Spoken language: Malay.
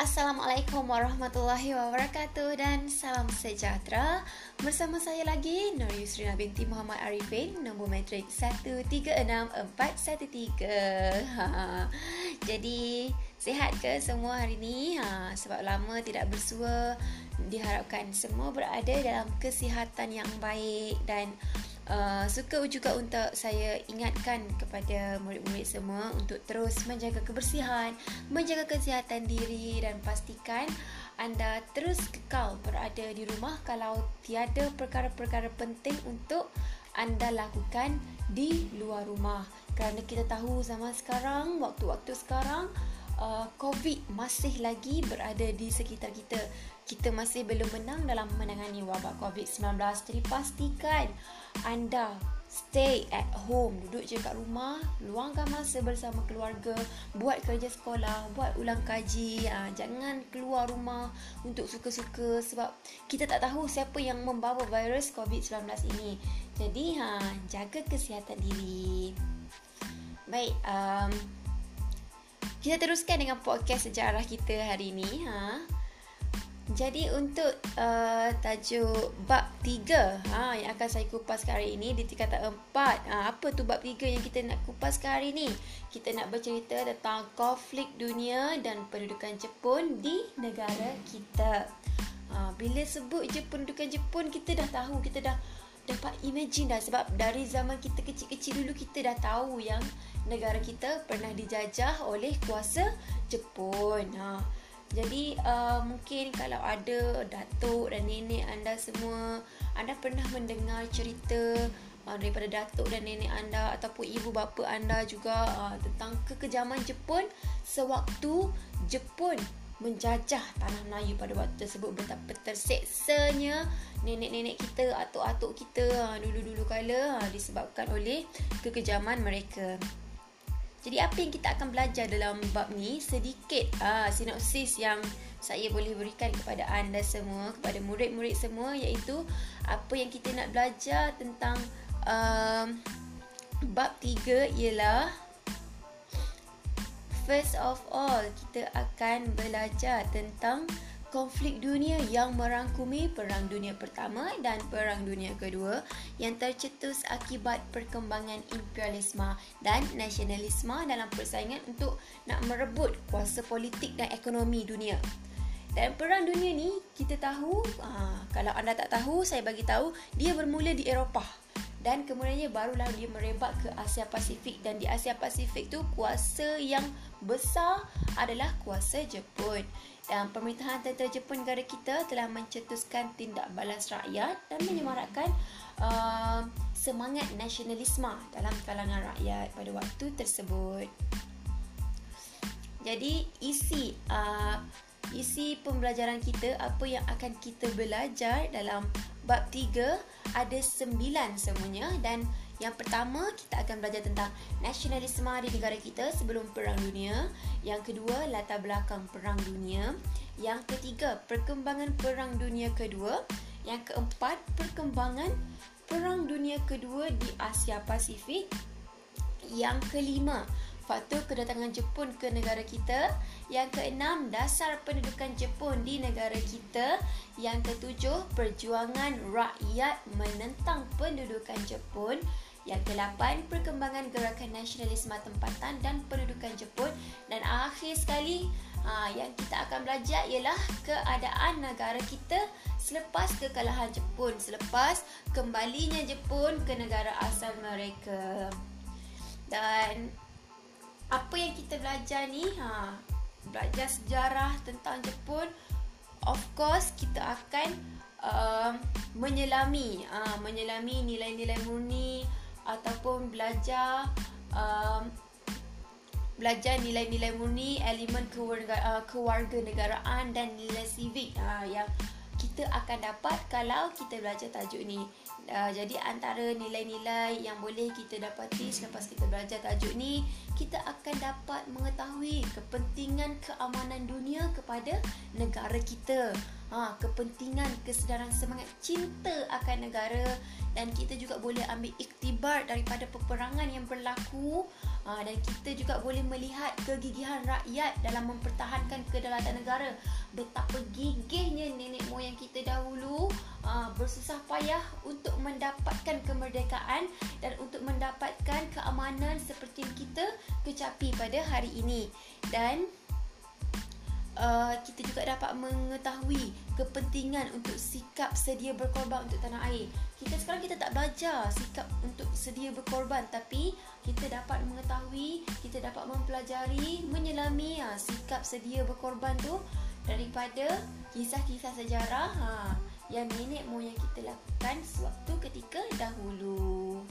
Assalamualaikum warahmatullahi wabarakatuh dan salam sejahtera Bersama saya lagi Nur Yusrina binti Muhammad Arifin Nombor matrik 136413 ha. Jadi sihat ke semua hari ini? Ha, sebab lama tidak bersua Diharapkan semua berada dalam kesihatan yang baik Dan Uh, suka juga untuk saya ingatkan kepada murid-murid semua untuk terus menjaga kebersihan, menjaga kesihatan diri dan pastikan anda terus kekal berada di rumah kalau tiada perkara-perkara penting untuk anda lakukan di luar rumah. Kerana kita tahu zaman sekarang, waktu-waktu sekarang, uh, COVID masih lagi berada di sekitar kita. Kita masih belum menang dalam menangani wabak COVID-19. Jadi pastikan anda stay at home duduk je kat rumah luangkan masa bersama keluarga buat kerja sekolah buat ulang kaji ha, jangan keluar rumah untuk suka-suka sebab kita tak tahu siapa yang membawa virus COVID-19 ini jadi ha, jaga kesihatan diri baik um, kita teruskan dengan podcast sejarah kita hari ini ha. Jadi untuk uh, tajuk bab 3 ha, yang akan saya kupas hari ini di tingkatan 4. Ha, apa tu bab 3 yang kita nak kupas hari ini? Kita nak bercerita tentang konflik dunia dan pendudukan Jepun di negara kita. Ha, bila sebut je pendudukan Jepun, kita dah tahu, kita dah dapat imagine dah sebab dari zaman kita kecil-kecil dulu kita dah tahu yang negara kita pernah dijajah oleh kuasa Jepun. Ha. Jadi uh, mungkin kalau ada datuk dan nenek anda semua anda pernah mendengar cerita uh, daripada datuk dan nenek anda ataupun ibu bapa anda juga uh, tentang kekejaman Jepun sewaktu Jepun menjajah tanah Melayu pada waktu tersebut betapa terseksanya nenek-nenek kita atau atuk kita uh, dulu-dulu kala uh, disebabkan oleh kekejaman mereka. Jadi apa yang kita akan belajar dalam bab ni sedikit uh, sinopsis yang saya boleh berikan kepada anda semua, kepada murid-murid semua iaitu apa yang kita nak belajar tentang uh, bab tiga ialah first of all kita akan belajar tentang konflik dunia yang merangkumi Perang Dunia Pertama dan Perang Dunia Kedua yang tercetus akibat perkembangan imperialisme dan nasionalisme dalam persaingan untuk nak merebut kuasa politik dan ekonomi dunia. Dan perang dunia ni kita tahu, aa, ah, kalau anda tak tahu, saya bagi tahu dia bermula di Eropah dan kemudiannya barulah dia merebak ke Asia Pasifik. Dan di Asia Pasifik tu kuasa yang besar adalah kuasa Jepun. Dan pemerintahan tentera Jepun negara kita telah mencetuskan tindak balas rakyat dan menyemarakkan uh, semangat nasionalisme dalam kalangan rakyat pada waktu tersebut. Jadi isi uh, isi pembelajaran kita apa yang akan kita belajar dalam bab 3 ada 9 semuanya dan yang pertama kita akan belajar tentang nasionalisme di negara kita sebelum perang dunia. Yang kedua latar belakang perang dunia. Yang ketiga perkembangan perang dunia kedua. Yang keempat perkembangan perang dunia kedua di Asia Pasifik. Yang kelima faktor kedatangan Jepun ke negara kita. Yang keenam, dasar pendudukan Jepun di negara kita. Yang ketujuh, perjuangan rakyat menentang pendudukan Jepun. Yang ke-8, perkembangan gerakan nasionalisme tempatan dan pendudukan Jepun. Dan akhir sekali, ha, yang kita akan belajar ialah keadaan negara kita selepas kekalahan Jepun. Selepas kembalinya Jepun ke negara asal mereka. Dan apa yang kita belajar ni ha belajar sejarah tentang Jepun of course kita akan uh, menyelami uh, menyelami nilai-nilai murni ataupun belajar uh, belajar nilai-nilai murni elemen kewarga, uh, kewarganegaraan dan nilai civic uh, yang kita akan dapat kalau kita belajar tajuk ni. Uh, jadi antara nilai-nilai yang boleh kita dapati selepas kita belajar tajuk ni, kita akan dapat mengetahui kepentingan keamanan dunia kepada negara kita. Ha, kepentingan kesedaran semangat cinta akan negara dan kita juga boleh ambil iktibar daripada peperangan yang berlaku ha, dan kita juga boleh melihat kegigihan rakyat dalam mempertahankan kedaulatan negara. Betapa gigihnya nenek moyang kita dahulu ha, bersusah payah untuk mendapatkan kemerdekaan dan untuk mendapatkan keamanan seperti kita kecapi pada hari ini. Dan uh, kita juga dapat mengetahui kepentingan untuk sikap sedia berkorban untuk tanah air. Kita sekarang kita tak belajar sikap untuk sedia berkorban tapi kita dapat mengetahui, kita dapat mempelajari, menyelami ha, sikap sedia berkorban tu daripada kisah-kisah sejarah ha, yang nenek moyang kita lakukan sewaktu ketika dahulu.